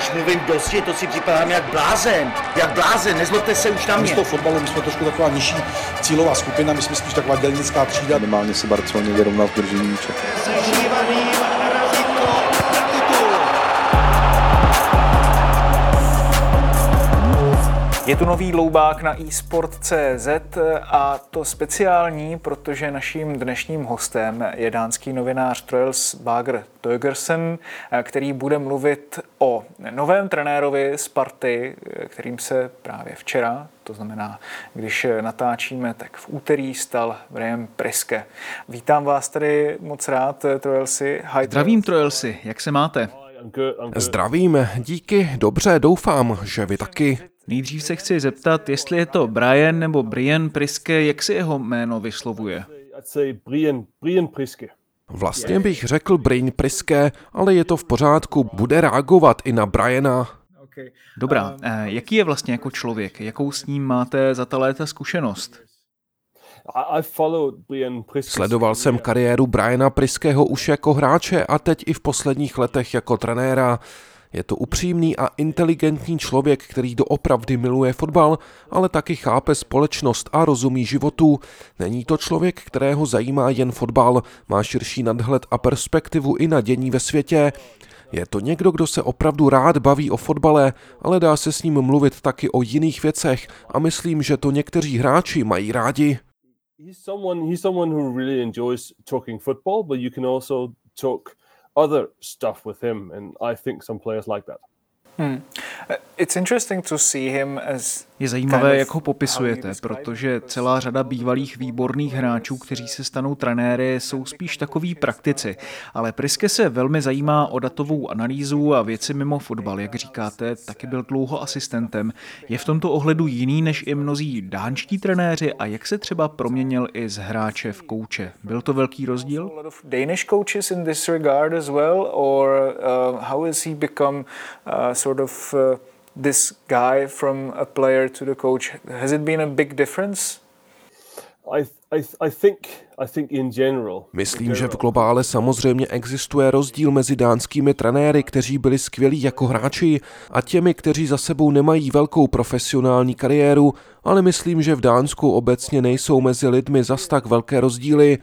Když mluvím dosti, to si připadám jak blázen. Jak blázen, nezlobte se už na My mě. z toho fotbalu, my jsme trošku taková nižší cílová skupina, my jsme spíš taková dělnická třída. Minimálně se Barceloně vyrovnal v držení míče. Je tu nový loubák na eSport.cz a to speciální, protože naším dnešním hostem je dánský novinář Troels Bager Tøgersen, který bude mluvit o novém trenérovi Sparty, kterým se právě včera, to znamená, když natáčíme, tak v úterý stal Brian Priske. Vítám vás tady moc rád, Troelsi. Hi, Zdravím Troelsi, jak se máte? Zdravím, díky, dobře, doufám, že vy taky. Nejdřív se chci zeptat, jestli je to Brian nebo Brian Priske, jak se jeho jméno vyslovuje? Vlastně bych řekl Brain Priske, ale je to v pořádku, bude reagovat i na Briana. Dobrá, eh, jaký je vlastně jako člověk? Jakou s ním máte za ta léta zkušenost? Sledoval jsem kariéru Briana Priského už jako hráče a teď i v posledních letech jako trenéra. Je to upřímný a inteligentní člověk, který doopravdy miluje fotbal, ale taky chápe společnost a rozumí životu. Není to člověk, kterého zajímá jen fotbal, má širší nadhled a perspektivu i na dění ve světě. Je to někdo, kdo se opravdu rád baví o fotbale, ale dá se s ním mluvit taky o jiných věcech a myslím, že to někteří hráči mají rádi. he's someone he's someone who really enjoys talking football, but you can also talk other stuff with him, and I think some players like that. Hmm. It's interesting to see him as Je zajímavé, jak ho popisujete, protože celá řada bývalých výborných hráčů, kteří se stanou trenéry, jsou spíš takový praktici. Ale Priske se velmi zajímá o datovou analýzu a věci mimo fotbal, jak říkáte, taky byl dlouho asistentem. Je v tomto ohledu jiný než i mnozí dánští trenéři a jak se třeba proměnil i z hráče v kouče? Byl to velký rozdíl? a lot of Danish coaches in this regard as well, or uh, how has he become uh, sort of uh, this guy from a player to the coach? Has it been a big difference? I I I think I think in general. Myslím, že v globále samozřejmě existuje rozdíl mezi dánskými trenéry, kteří byli skvělí jako hráči, a těmi, kteří za sebou nemají velkou profesionální kariéru, ale myslím, že v Dánsku obecně nejsou mezi lidmi zas tak velké rozdíly.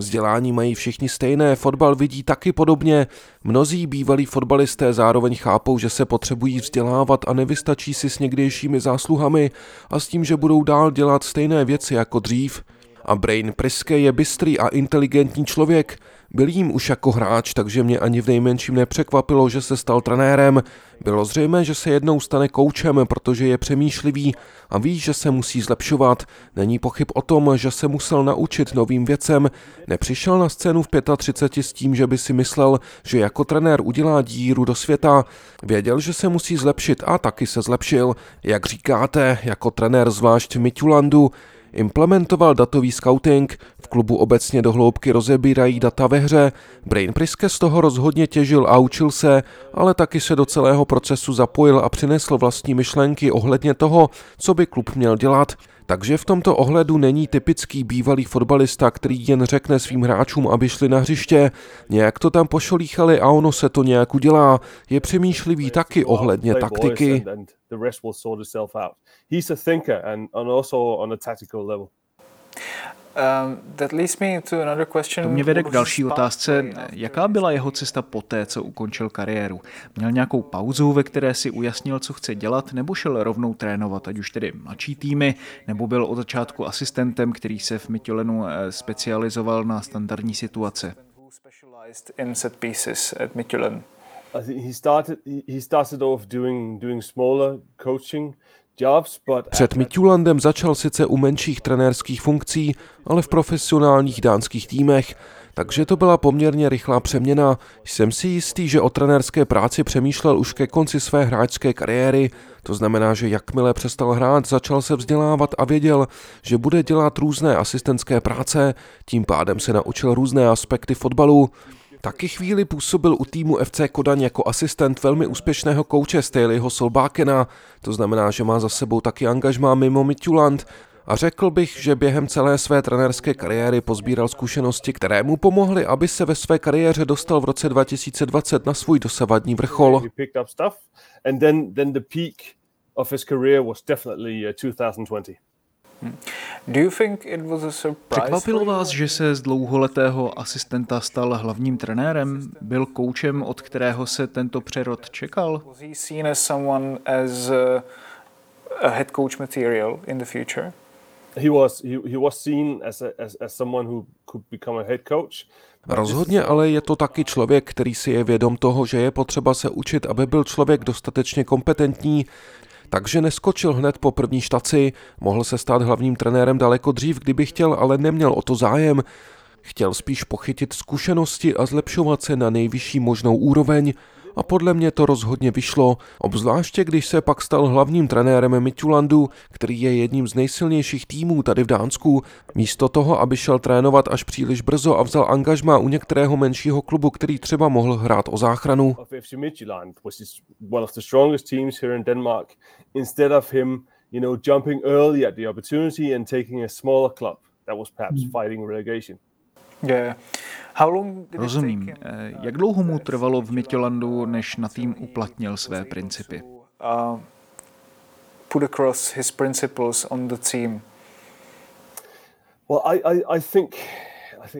Vzdělání mají všichni stejné, fotbal vidí taky podobně. Mnozí bývalí fotbalisté zároveň chápou, že se potřebují vzdělávat a nevystačí si s někdejšími zásluhami a s tím, že budou dál dělat stejné věci jako dřív. A Brain Priske je bystrý a inteligentní člověk. Byl jím už jako hráč, takže mě ani v nejmenším nepřekvapilo, že se stal trenérem. Bylo zřejmé, že se jednou stane koučem, protože je přemýšlivý a ví, že se musí zlepšovat. Není pochyb o tom, že se musel naučit novým věcem. Nepřišel na scénu v 35 s tím, že by si myslel, že jako trenér udělá díru do světa. Věděl, že se musí zlepšit a taky se zlepšil. Jak říkáte, jako trenér zvlášť v Midtjulandu, Implementoval datový scouting, v klubu obecně do hloubky rozebírají data ve hře, Brain Priske z toho rozhodně těžil a učil se, ale taky se do celého procesu zapojil a přinesl vlastní myšlenky ohledně toho, co by klub měl dělat. Takže v tomto ohledu není typický bývalý fotbalista, který jen řekne svým hráčům, aby šli na hřiště. Nějak to tam pošolíchali a ono se to nějak udělá. Je přemýšlivý taky ohledně taktiky. The rest will sort itself out. He's a thinker, and, and also on a tactical level. Um, that leads me to another question. To mě vede k další otázce. Jaká byla jeho cesta poté, co ukončil kariéru? Měl nějakou pauzu, ve které si ujasnil, co chce dělat, nebo šel rovnou trénovat, ať už tedy mladší týmy, nebo byl od začátku asistentem, který se v Mytilenu eh, specializoval na standardní situace? I think he started he, started off doing doing smaller coaching jobs, but Před Midtjulandem začal sice u menších trenérských funkcí, ale v profesionálních dánských týmech. takže to byla poměrně rychlá přeměna. Jsem si jistý, že o trenérské práci přemýšlel už ke konci své hráčské kariéry, to znamená, že jakmile přestal hrát, začal se vzdělávat a věděl, že bude dělat různé asistentské práce, tím pádem se naučil různé aspekty fotbalu. Taky chvíli působil u týmu FC Kodaň jako asistent velmi úspěšného kouče Staleyho Solbákena, to znamená, že má za sebou taky angažmá mimo Midtjylland. A řekl bych, že během celé své trenerské kariéry pozbíral zkušenosti, které mu pomohly, aby se ve své kariéře dostal v roce 2020 na svůj dosavadní vrchol. Překvapilo vás, že se z dlouholetého asistenta stal hlavním trenérem? Byl koučem, od kterého se tento přerod čekal? head coach material in the future? he was he, he was seen as, a, as as someone who could become a head coach. Rozhodně ale je to taky člověk, který si je vědom toho, že je potřeba se učit, aby byl člověk dostatečně kompetentní, takže neskočil hned po první štaci, mohl se stát hlavním trenérem daleko dřív, kdyby chtěl, ale neměl o to zájem. Chtěl spíš pochytit zkušenosti a zlepšovat se na nejvyšší možnou úroveň, a podle mě to rozhodně vyšlo, obzvláště když se pak stal hlavním trenérem Midtjulandu, který je jedním z nejsilnějších týmů tady v Dánsku. Místo toho, aby šel trénovat až příliš brzo a vzal angažma u některého menšího klubu, který třeba mohl hrát o záchranu. you know, jumping early at the opportunity and taking a smaller club that was perhaps hmm. fighting relegation. Yeah. Rozumím. Eh, jak dlouho mu trvalo v Mytiolandu, než na tým uplatnil své principy? Uh, put across his principles on the team. Well, I, I, I think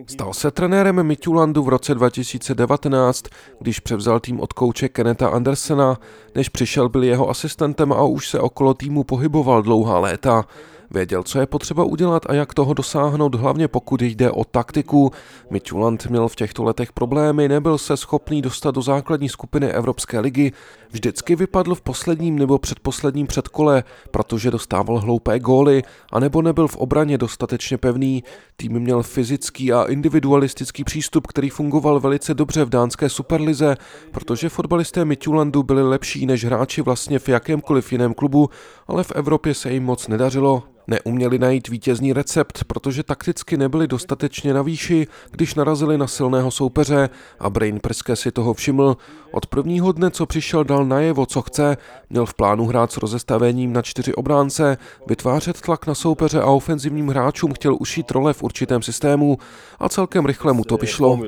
Stal se trenérem Mitjulandu v roce 2019, když převzal tým od kouče Keneta Andersena, než přišel byl jeho asistentem a už se okolo týmu pohyboval dlouhá léta. Věděl, co je potřeba udělat a jak toho dosáhnout, hlavně pokud jde o taktiku. Mitchuland měl v těchto letech problémy, nebyl se schopný dostat do základní skupiny Evropské ligy, vždycky vypadl v posledním nebo předposledním předkole, protože dostával hloupé góly, anebo nebyl v obraně dostatečně pevný. Tým měl fyzický a individualistický přístup, který fungoval velice dobře v dánské superlize, protože fotbalisté Mitchulandu byli lepší než hráči vlastně v jakémkoliv jiném klubu, ale v Evropě se jim moc nedařilo. Neuměli najít vítězný recept, protože takticky nebyli dostatečně na výši, když narazili na silného soupeře a Brain Prske si toho všiml. Od prvního dne, co přišel, dal najevo, co chce, měl v plánu hrát s rozestavením na čtyři obránce, vytvářet tlak na soupeře a ofenzivním hráčům chtěl ušít role v určitém systému a celkem rychle mu to vyšlo.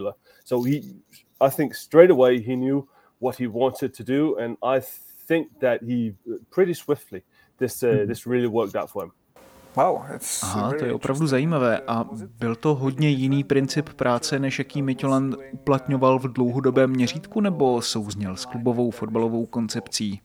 this uh, this really worked out for him. Wow, Aha, to je opravdu zajímavé. A byl to hodně jiný princip práce, než jaký Mitjoland uplatňoval v dlouhodobém měřítku, nebo souzněl s klubovou fotbalovou koncepcí?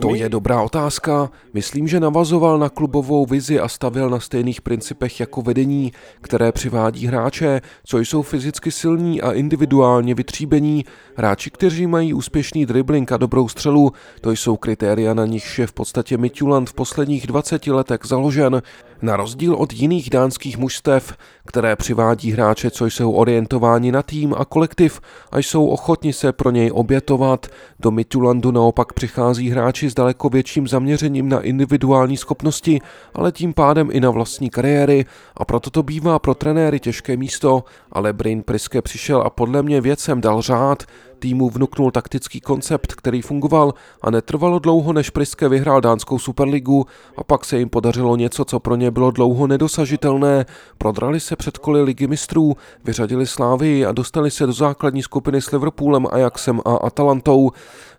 To je dobrá otázka. Myslím, že navazoval na klubovou vizi a stavil na stejných principech jako vedení, které přivádí hráče, co jsou fyzicky silní a individuálně vytříbení. Hráči, kteří mají úspěšný dribbling a dobrou střelu, to jsou kritéria, na nichž je v podstatě Mitjuland v posledních 20 letech založen. Na rozdíl od jiných dánských mužstev, které přivádí hráče, co jsou orientováni na tým a kolektiv a jsou ochotni se pro něj obětovat, do Midtjyllandu naopak přichází hráči s daleko větším zaměřením na individuální schopnosti, ale tím pádem i na vlastní kariéry. A proto to bývá pro trenéry těžké místo, ale Brain Priske přišel a podle mě věcem dal řád, týmu vnuknul taktický koncept, který fungoval a netrvalo dlouho, než Priske vyhrál dánskou superligu a pak se jim podařilo něco, co pro ně bylo dlouho nedosažitelné. Prodrali se před koly ligy mistrů, vyřadili Slávy a dostali se do základní skupiny s Liverpoolem, Ajaxem a Atalantou.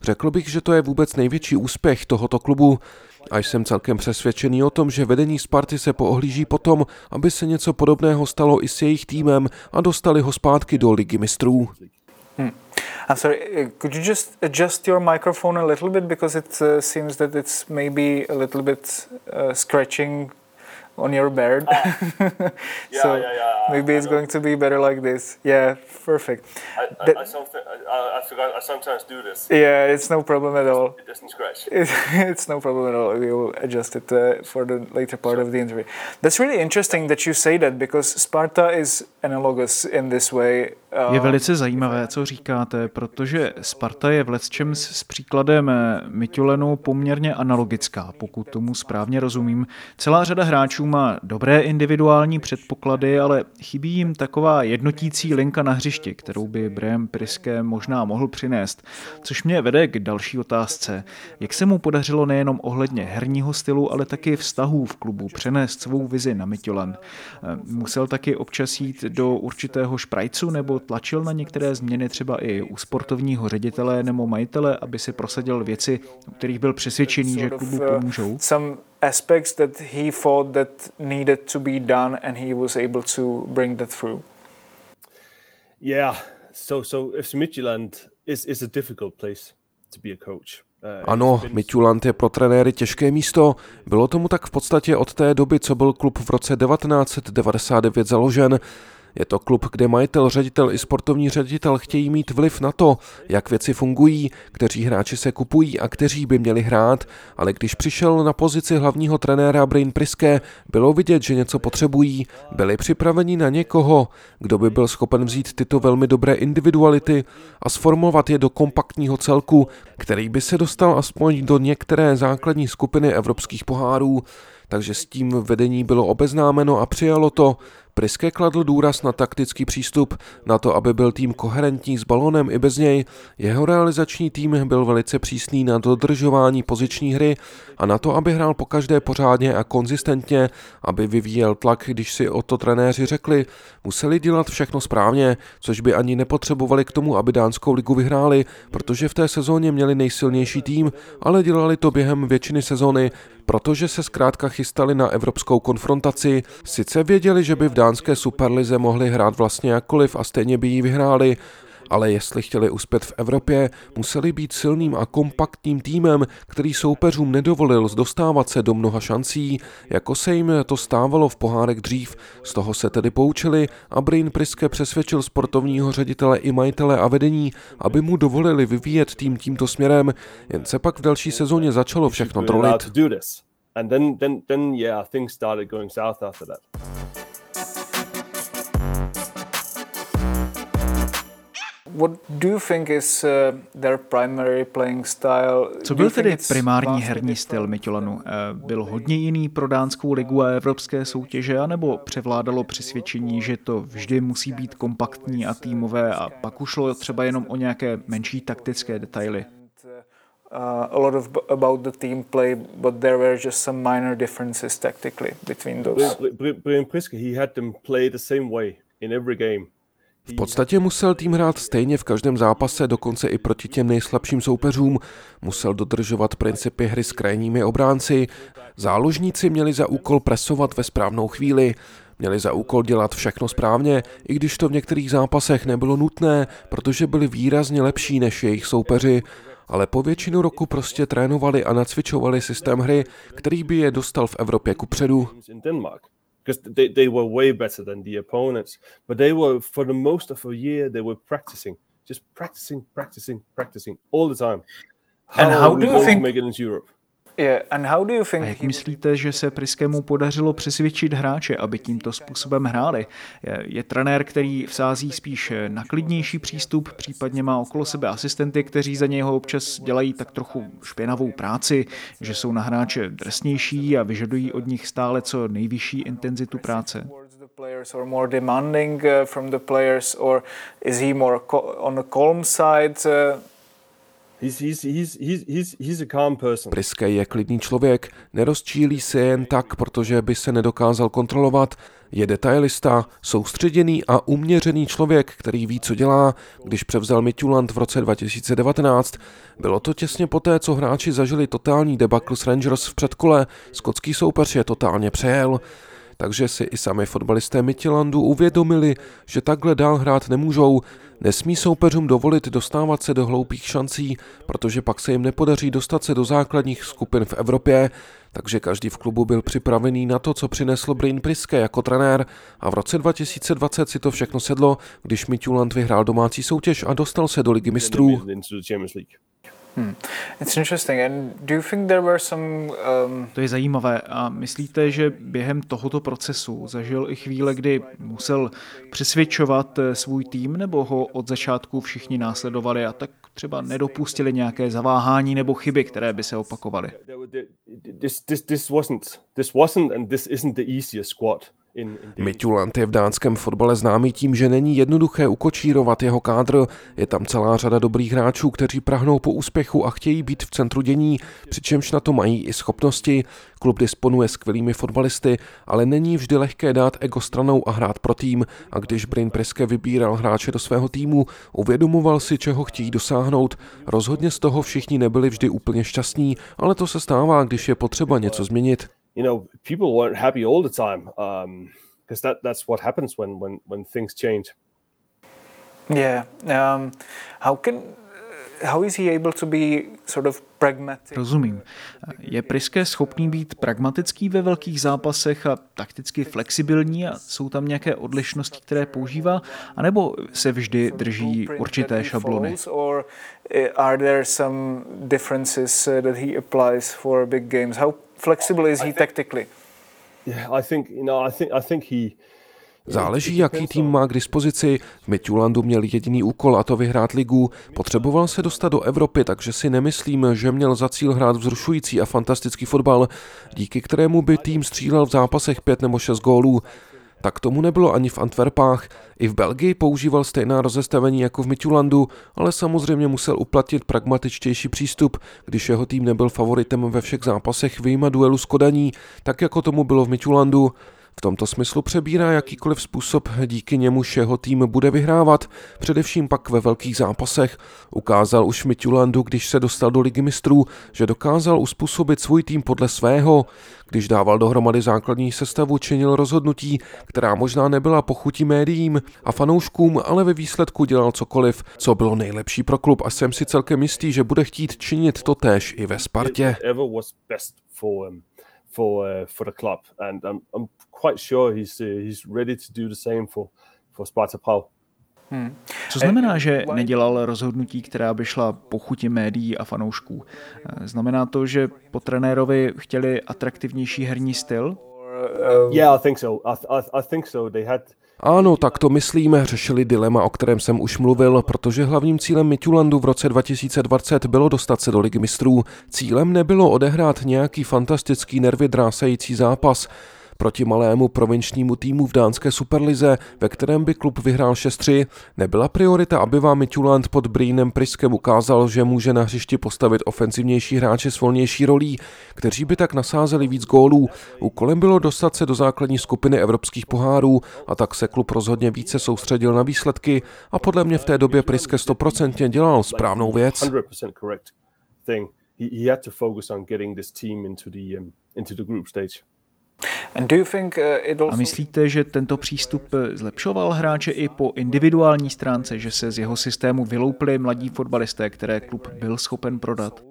Řekl bych, že to je vůbec největší úspěch tohoto klubu. A jsem celkem přesvědčený o tom, že vedení Sparty se poohlíží potom, aby se něco podobného stalo i s jejich týmem a dostali ho zpátky do ligy mistrů. Hmm. I'm sorry, uh, could you just adjust your microphone a little bit? Because it uh, seems that it's maybe a little bit uh, scratching on your beard. Ah. yeah, so yeah, yeah. maybe I it's going to be better like this. Yeah, perfect. I, I, That- I, I, I forgot. I sometimes do this. Yeah, it's no problem at all. It doesn't scratch. It's, it's no problem at all. We will adjust it uh, for the later part of the interview. That's really interesting that you say that because Sparta is analogous in this way. Uh, Je velice zajímavé, co říkáte, protože Sparta je v lecčem s příkladem eh, Mitulenu poměrně analogická, pokud tomu správně rozumím. Celá řada hráčů má dobré individuální předpoklady, ale chybí jim taková jednotící linka na hřišti, kterou by Brian Priske možná mohl přinést. Což mě vede k další otázce. Jak se mu podařilo nejenom ohledně herního stylu, ale taky vztahů v klubu přenést svou vizi na Mitulen? Eh, Musel taky občas jít do určitého šprajcu nebo tlačil na některé změny třeba i u sportovního ředitele nebo majitele, aby si prosadil věci, o kterých byl přesvědčený, že klubu uh, pomůžou? Aspects that he thought that needed to be done and he was able to bring that through. Yeah. So so FC Midtjylland is is a difficult place to be a coach. Uh, Ano, Midtjylland je pro trenéry těžké místo. Bylo tomu tak v podstatě od té doby, co byl klub v roce 1999 založen. Je to klub, kde majitel, ředitel i sportovní ředitel chtějí mít vliv na to, jak věci fungují, kteří hráči se kupují a kteří by měli hrát, ale když přišel na pozici hlavního trenéra Brain Priske, bylo vidět, že něco potřebují, byli připraveni na někoho, kdo by byl schopen vzít tyto velmi dobré individuality a sformovat je do kompaktního celku, který by se dostal aspoň do některé základní skupiny evropských pohárů. Takže s tím vedení bylo obeznámeno a přijalo to. Priske kladl důraz na taktický přístup, na to, aby byl tým koherentní s balonem i bez něj. Jeho realizační tým byl velice přísný na dodržování poziční hry a na to, aby hrál pokaždé pořádně a konzistentně, aby vyvíjel tlak, když si o to trenéři řekli. Museli dělat všechno správně, což by ani nepotřebovali k tomu, aby dánskou ligu vyhráli, protože v té sezóně měli nejsilnější tým, ale dělali to během většiny sezóny, protože se zkrátka chystali na evropskou konfrontaci. Sice věděli, že by v dánské superlize mohli hrát vlastně jakkoliv a stejně by ji vyhráli, ale jestli chtěli uspět v Evropě, museli být silným a kompaktním týmem, který soupeřům nedovolil dostávat se do mnoha šancí, jako se jim to stávalo v pohárek dřív. Z toho se tedy poučili a Brain Priske přesvědčil sportovního ředitele i majitele a vedení, aby mu dovolili vyvíjet tým tímto směrem, jen se pak v další sezóně začalo všechno this. And then, then, then, yeah, things started going south after that. What do you think is uh, their primary playing style? Co byl tedy primární herní styl? Eh, Byl hodně jiný pro dánskou ligu a evropské soutěže, anebo převládalo přesvědčení, že to vždy musí být kompaktní a týmové a pak už šlo třeba jenom o nějaké menší taktické detaily? Uh, a lot of about the team play, but there were just some minor differences tactically between those. Brian Priske, he had them play the same way in every game. V podstatě musel tým hrát stejně v každém zápase, dokonce i proti těm nejslabším soupeřům. Musel dodržovat principy hry s krajními obránci. Záložníci měli za úkol presovat ve správnou chvíli. Měli za úkol dělat všechno správně, i když to v některých zápasech nebylo nutné, protože byli výrazně lepší než jejich soupeři. Ale po většinu roku prostě trénovali a nacvičovali systém hry, který by je dostal v Evropě ku předu. in Denmark because they, they were way better than the opponents. But they were, for the most of a year, they were practicing, just practicing, practicing, practicing all the time. And how do you think- make it into Europe? Yeah, and how do you A jak myslíte, že se Priskému podařilo přesvědčit hráče, aby tímto způsobem hráli? Je, je trenér, který vsází spíš na klidnější přístup, případně má okolo sebe asistenty, kteří za něho občas dělají tak trochu špinavou práci, že jsou na hráče drsnější a vyžadují od nich stále co nejvyšší intenzitu práce? towards the players or more demanding uh, from the players, or is he more co- on the calm side? Uh, He's, he's, he's, he's, he's, a calm person. Priske je klidný člověk, nerozčílí se jen tak, protože by se nedokázal kontrolovat. Je detailista, soustředěný a uměřený člověk, který ví, co dělá. Když převzal Midtjylland v roce 2019, bylo to těsně poté, co hráči zažili totální debakl s Rangers v předkole. Skotský soupeř je totálně přejel. Takže si i sami fotbalisté Midtjyllandu uvědomili, že takhle dál hrát nemůžou. Nesmí soupeřům dovolit dostávat se do hloupých šancí, protože pak se jim nepodaří dostat se do základních skupin v Evropě. Takže každý v klubu byl připravený na to, co přinesl Brain Priske jako trenér a v roce 2020 si to všechno sedlo, když Midtjylland vyhrál domácí soutěž a dostal se do ligy mistrů. Hmm. It's interesting. And do you think there were some, um... To je zajímavé. A myslíte, že během tohoto procesu zažil i chvíle, kdy musel přesvědčovat eh, svůj tým, nebo ho od začátku všichni následovali a tak třeba nedopustili nějaké zaváhání nebo chyby, které by se opakovaly? This, this, this wasn't, this wasn't and this isn't the easiest squad. Mitjulant je v dánském fotbale známý tím, že není jednoduché ukočírovat jeho kádr. Je tam celá řada dobrých hráčů, kteří prahnou po úspěchu a chtějí být v centru dění, přičemž na to mají i schopnosti. Klub disponuje skvělými fotbalisty, ale není vždy lehké dát ego stranou a hrát pro tým. A když Brain Preske vybíral hráče do svého týmu, uvědomoval si, čeho chtějí dosáhnout. Rozhodně z toho všichni nebyli vždy úplně šťastní, ale to se stává, když je potřeba něco změnit you know people weren't happy all the time because um, that that's what happens when when when things change yeah um, how can how is he able to be sort of pragmatic? Rozumím. Je Priske schopný být pragmatický ve velkých zápasech a takticky flexibilní a jsou tam nějaké odlišnosti, které používá, anebo se vždy drží určité šablony? Eh, are there some differences eh, that he applies for big games? How flexible is he tactically? Yeah, I think you know, I think I think he Záleží, jaký tým má k dispozici. V Midtjulandu měl jediný úkol a to vyhrát ligu. Potřeboval se dostat do Evropy, takže si nemyslím, že měl za cíl hrát vzrušující a fantastický fotbal, díky kterému by tým střílel v zápasech pět nebo šest gólů. Tak tomu nebylo ani v Antwerpách. I v Belgii používal stejná rozestavení jako v Midtjulandu, ale samozřejmě musel uplatit pragmatičtější přístup, když jeho tým nebyl favoritem ve všech zápasech vyjma duelu s Kodaní, tak jako tomu bylo v Midtjulandu. V tomto smyslu přebírá jakýkoliv způsob, díky němuž jeho tým bude vyhrávat, především pak ve velkých zápasech. Ukázal už v Midtjulandu, když se dostal do ligy mistrů, že dokázal uspůsobit svůj tým podle svého. Když dával dohromady základní sestavu, činil rozhodnutí, která možná nebyla pochutí médiím a fanouškům, ale ve výsledku dělal cokoliv, co bylo nejlepší pro klub a jsem si celkem jistý, že bude chtít činit to též i ve Spartě. For, uh, for the club, and I'm, I'm quite sure he's uh, he's ready to do the same for for Sparta Prague. Hmm. Co znamená, že nedělal rozhodnutí, která by šla po chuti médií a fanoušků? Eh, znamená to, že po trenérovi chtěli atraktivnější herní styl? Yeah, I think so. I, I, I think so. They had ano, tak to myslíme, řešili dilema, o kterém jsem už mluvil, protože hlavním cílem Midtjulandu v roce 2020 bylo dostat se do ligy mistrů. Cílem nebylo odehrát nějaký fantastický nervy drásající zápas, proti malému provinčnímu týmu v dánské superlize, ve kterém by klub vyhrál 6-3. Nebyla priorita, aby vám Midtjylland pod Brýnem Priskem ukázal, že může na hřišti postavit ofenzivnější hráče s volnější rolí, kteří by tak nasázeli víc gólů. Úkolem bylo dostat se do základní skupiny evropských pohárů a tak se klub rozhodně více soustředil na výsledky a podle mě v té době Priske stoprocentně dělal správnou věc. He, had to focus on getting this team into the um, into the group stage. Uh, A myslíte, že tento přístup eh, zlepšoval hráče i po individuální stránce, že se z jeho systému vyloupili mladí fotbalisté, které klub byl schopen prodat?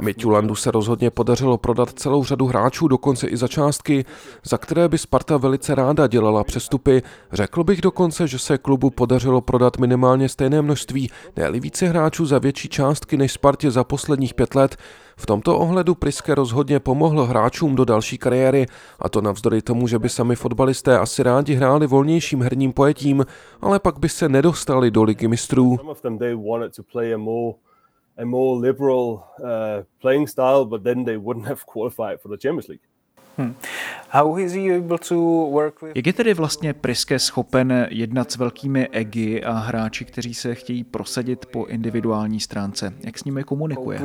Midtjulandu se rozhodně podařilo prodat celou řadu hráčů, dokonce i za částky, za které by Sparta velice ráda dělala přestupy. Řekl bych dokonce, že se klubu podařilo prodat minimálně stejné množství, ne více hráčů za větší částky než Spartě za posledních pět let. V tomto ohledu Priske rozhodně pomohl hráčům do další kariéry, a to navzdory tomu, že by sami fotbalisté asi rádi hráli volnějším herním pojetím, ale pak by se nedostali do ligy mistrů. a more liberal uh, playing style, but then they wouldn't have qualified for the Champions League. Hmm. Jak je tedy vlastně Priske schopen jednat s velkými egy a hráči, kteří se chtějí prosadit po individuální stránce? Jak s nimi komunikuje?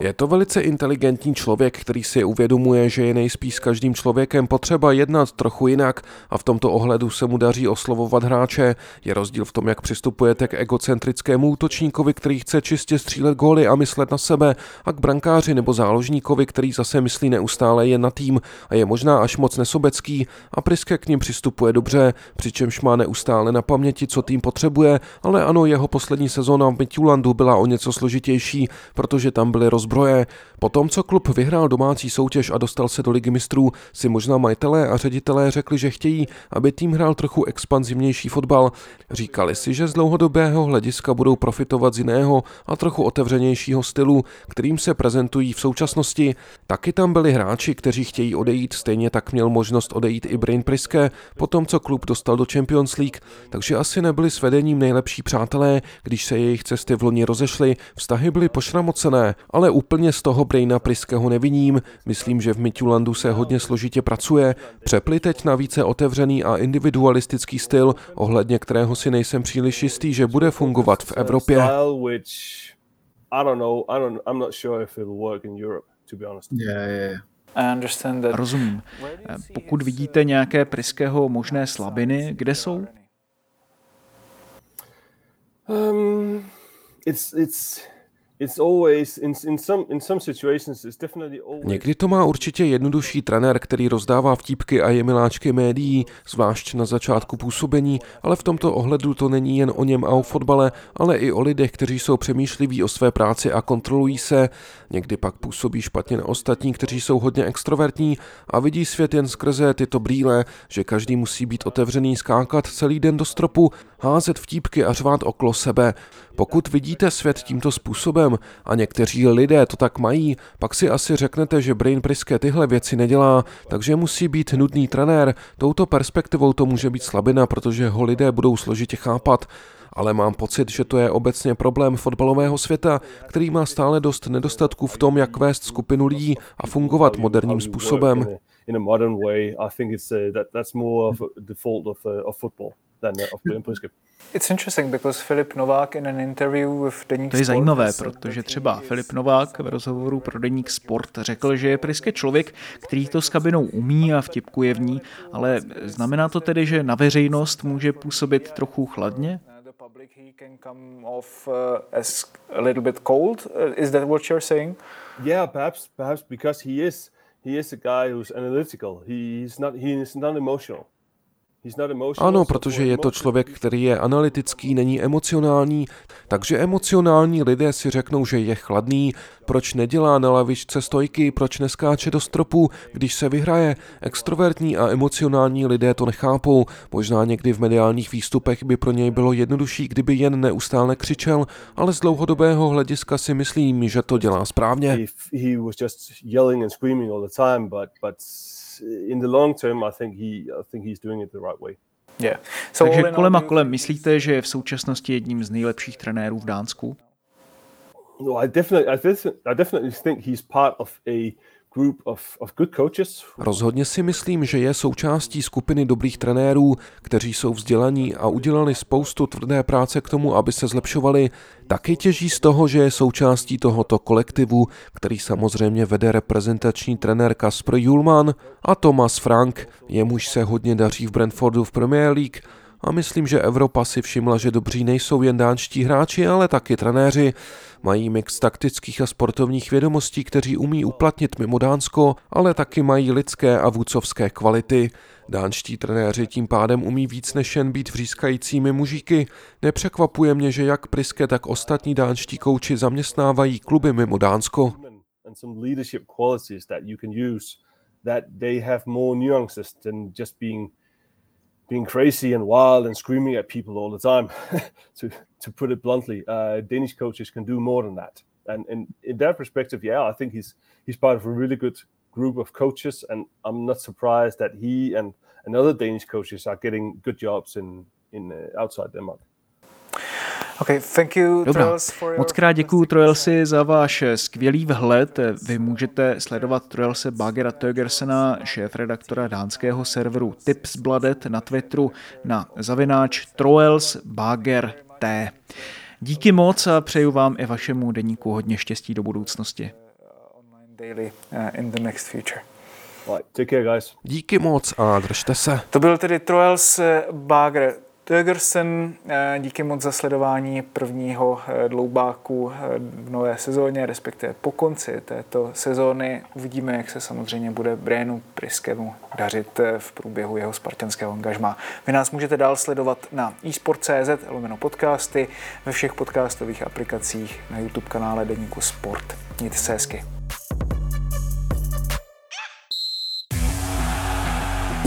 Je to velice inteligentní člověk, který si uvědomuje, že je nejspíš s každým člověkem potřeba jednat trochu jinak a v tomto ohledu se mu daří oslovovat hráče. Je rozdíl v tom, jak přistupujete k egocentrickému útočníkovi, který chce čistě střílet góly a myslet na sebe, a k brankáři nebo záložníkovi, který zase myslí neustále jen na tým a je možná až moc nesobecký a Priske k ním přistupuje dobře, přičemž má neustále na paměti, co tým potřebuje, ale ano, jeho poslední sezóna v Midtjulandu byla o něco složitější protože tam byly rozbroje. Potom, co klub vyhrál domácí soutěž a dostal se do ligy mistrů, si možná majitelé a ředitelé řekli, že chtějí, aby tým hrál trochu expanzivnější fotbal. Říkali si, že z dlouhodobého hlediska budou profitovat z jiného a trochu otevřenějšího stylu, kterým se prezentují v současnosti. Taky tam byli hráči, kteří chtějí odejít, stejně tak měl možnost odejít i Brain Priske, potom co klub dostal do Champions League, takže asi nebyli s vedením nejlepší přátelé, když se jejich cesty v loni rozešly, Vztahy byly pošramocené, ale úplně z toho Braina Priského neviním. Myslím, že v Mitjulandu se hodně složitě pracuje. Přepli teď na více otevřený a individualistický styl, ohledně kterého si nejsem příliš jistý, že bude fungovat v Evropě. Rozumím. Pokud vidíte nějaké Priského možné slabiny, kde jsou? Um, it's it's Někdy to má určitě jednodušší trenér, který rozdává vtípky a je miláčky médií, zvlášť na začátku působení, ale v tomto ohledu to není jen o něm a o fotbale, ale i o lidech, kteří jsou přemýšliví o své práci a kontrolují se. Někdy pak působí špatně na ostatní, kteří jsou hodně extrovertní a vidí svět jen skrze tyto brýle, že každý musí být otevřený, skákat celý den do stropu, házet vtípky a řvát okolo sebe. Pokud vidíte svět tímto způsobem a někteří lidé to tak mají, pak si asi řeknete, že Brain Priske tyhle věci nedělá, takže musí být nudný trenér. Touto perspektivou to může být slabina, protože ho lidé budou složitě chápat ale mám pocit, že to je obecně problém fotbalového světa, který má stále dost nedostatků v tom, jak vést skupinu lidí a fungovat moderním způsobem. The than of Brian Priske. It's interesting because Filip Novák in an interview with Deník To je zajímavé, protože třeba Filip Novák v rozhovoru pro Deník Sport řekl, že je Priske člověk, který to s kabinou umí a vtipkuje v ní, ale znamená to tedy, že na veřejnost může působit trochu chladně? public he can come off uh, as a little bit cold. Uh, is that what you're saying? Yeah, perhaps, perhaps because he is he is a guy who's analytical. He's not he is not emotional. Ano, protože je to člověk, který je analytický, není emocionální, takže emocionální lidé si řeknou, že je chladný, proč nedělá na lavičce stojky, proč neskáče do stropu, když se vyhraje. Extrovertní a emocionální lidé to nechápou. Možná někdy v mediálních výstupech by pro něj bylo jednodušší, kdyby jen neustále křičel, ale z dlouhodobého hlediska si myslím, že to dělá správně in the long term, I think he, I think he's doing it the right way. Yeah. So Takže kolem a kolem, myslíte, že je v současnosti jedním z nejlepších trenérů v Dánsku? No, I definitely, I definitely, I definitely think he's part of a Rozhodně si myslím, že je součástí skupiny dobrých trenérů, kteří jsou vzdělaní a udělali spoustu tvrdé práce k tomu, aby se zlepšovali. Taky těží z toho, že je součástí tohoto kolektivu, který samozřejmě vede reprezentační trenér Kasper Julman a Thomas Frank, jemuž se hodně daří v Brentfordu v Premier League a myslím, že Evropa si všimla, že dobří nejsou jen dánští hráči, ale taky trenéři. Mají mix taktických a sportovních vědomostí, kteří umí uplatnit mimo Dánsko, ale taky mají lidské a vůcovské kvality. Dánští trenéři tím pádem umí víc než jen být vřískajícími mužíky. Nepřekvapuje mě, že jak Priske, tak ostatní dánští kouči zaměstnávají kluby mimo Dánsko. that they have more nuances than just being being crazy and wild and screaming at people all the time. to to put it bluntly, uh, Danish coaches can do more than that. And, and in that perspective, yeah, I think he's he's part of a really good group of coaches, and I'm not surprised that he and and other Danish coaches are getting good jobs in in uh, outside Denmark. Okay, thank you, Dobrá. Moc krát děkuji Trojelsi za váš skvělý vhled. Vy můžete sledovat Trojelse Bagera Tögersena, šéf-redaktora dánského serveru Tipsbladet na Twitteru na zavináč Troels Bager T. Díky moc a přeju vám i vašemu deníku hodně štěstí do budoucnosti. Uh. Díky moc a držte se. To byl tedy Troels Bager Tögersen, eh, díky moc za sledování prvního eh, dloubáku eh, v nové sezóně, respektive po konci této sezóny. Uvidíme, jak se samozřejmě bude Brénu Priskemu dařit v průběhu jeho spartanského angažma. Vy nás můžete dál sledovat na eSport.cz, lomeno podcasty, ve všech podcastových aplikacích, na YouTube kanále Deníku Sport. Mějte se hezky.